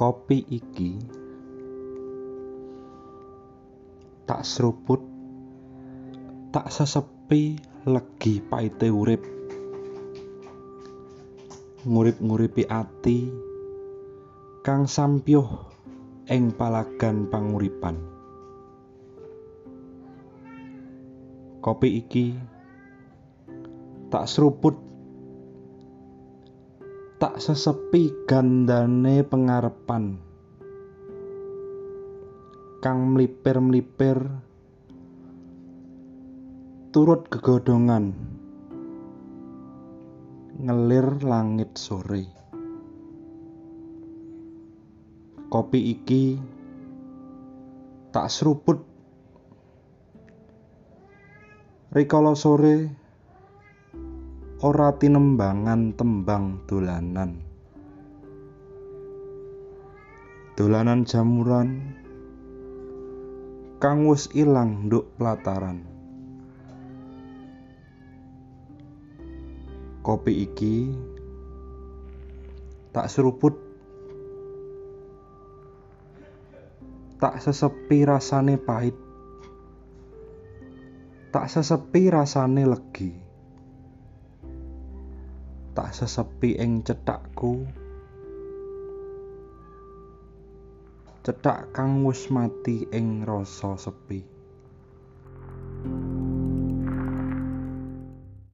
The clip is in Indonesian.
Kopi iki tak sruput tak sesepi legi paite urip. Ngurip-nguripi ati kang sampyuh ing palagan panguripan. Kopi iki tak sruput tak sesepi gandane pengarepan. Kang mlipir-mlipir turut gegodhongan ngelir langit sore. Kopi iki tak sruput rikala sore ora tinembangan tembang dolanan. Dolanan jamuran kang wis ilang nduk plataran. Kopi iki tak sruput tak sesepi rasane pait tak sesepi rasane legi tak sesepi ing cethakku. Cethak kang wis mati ing rasa sepi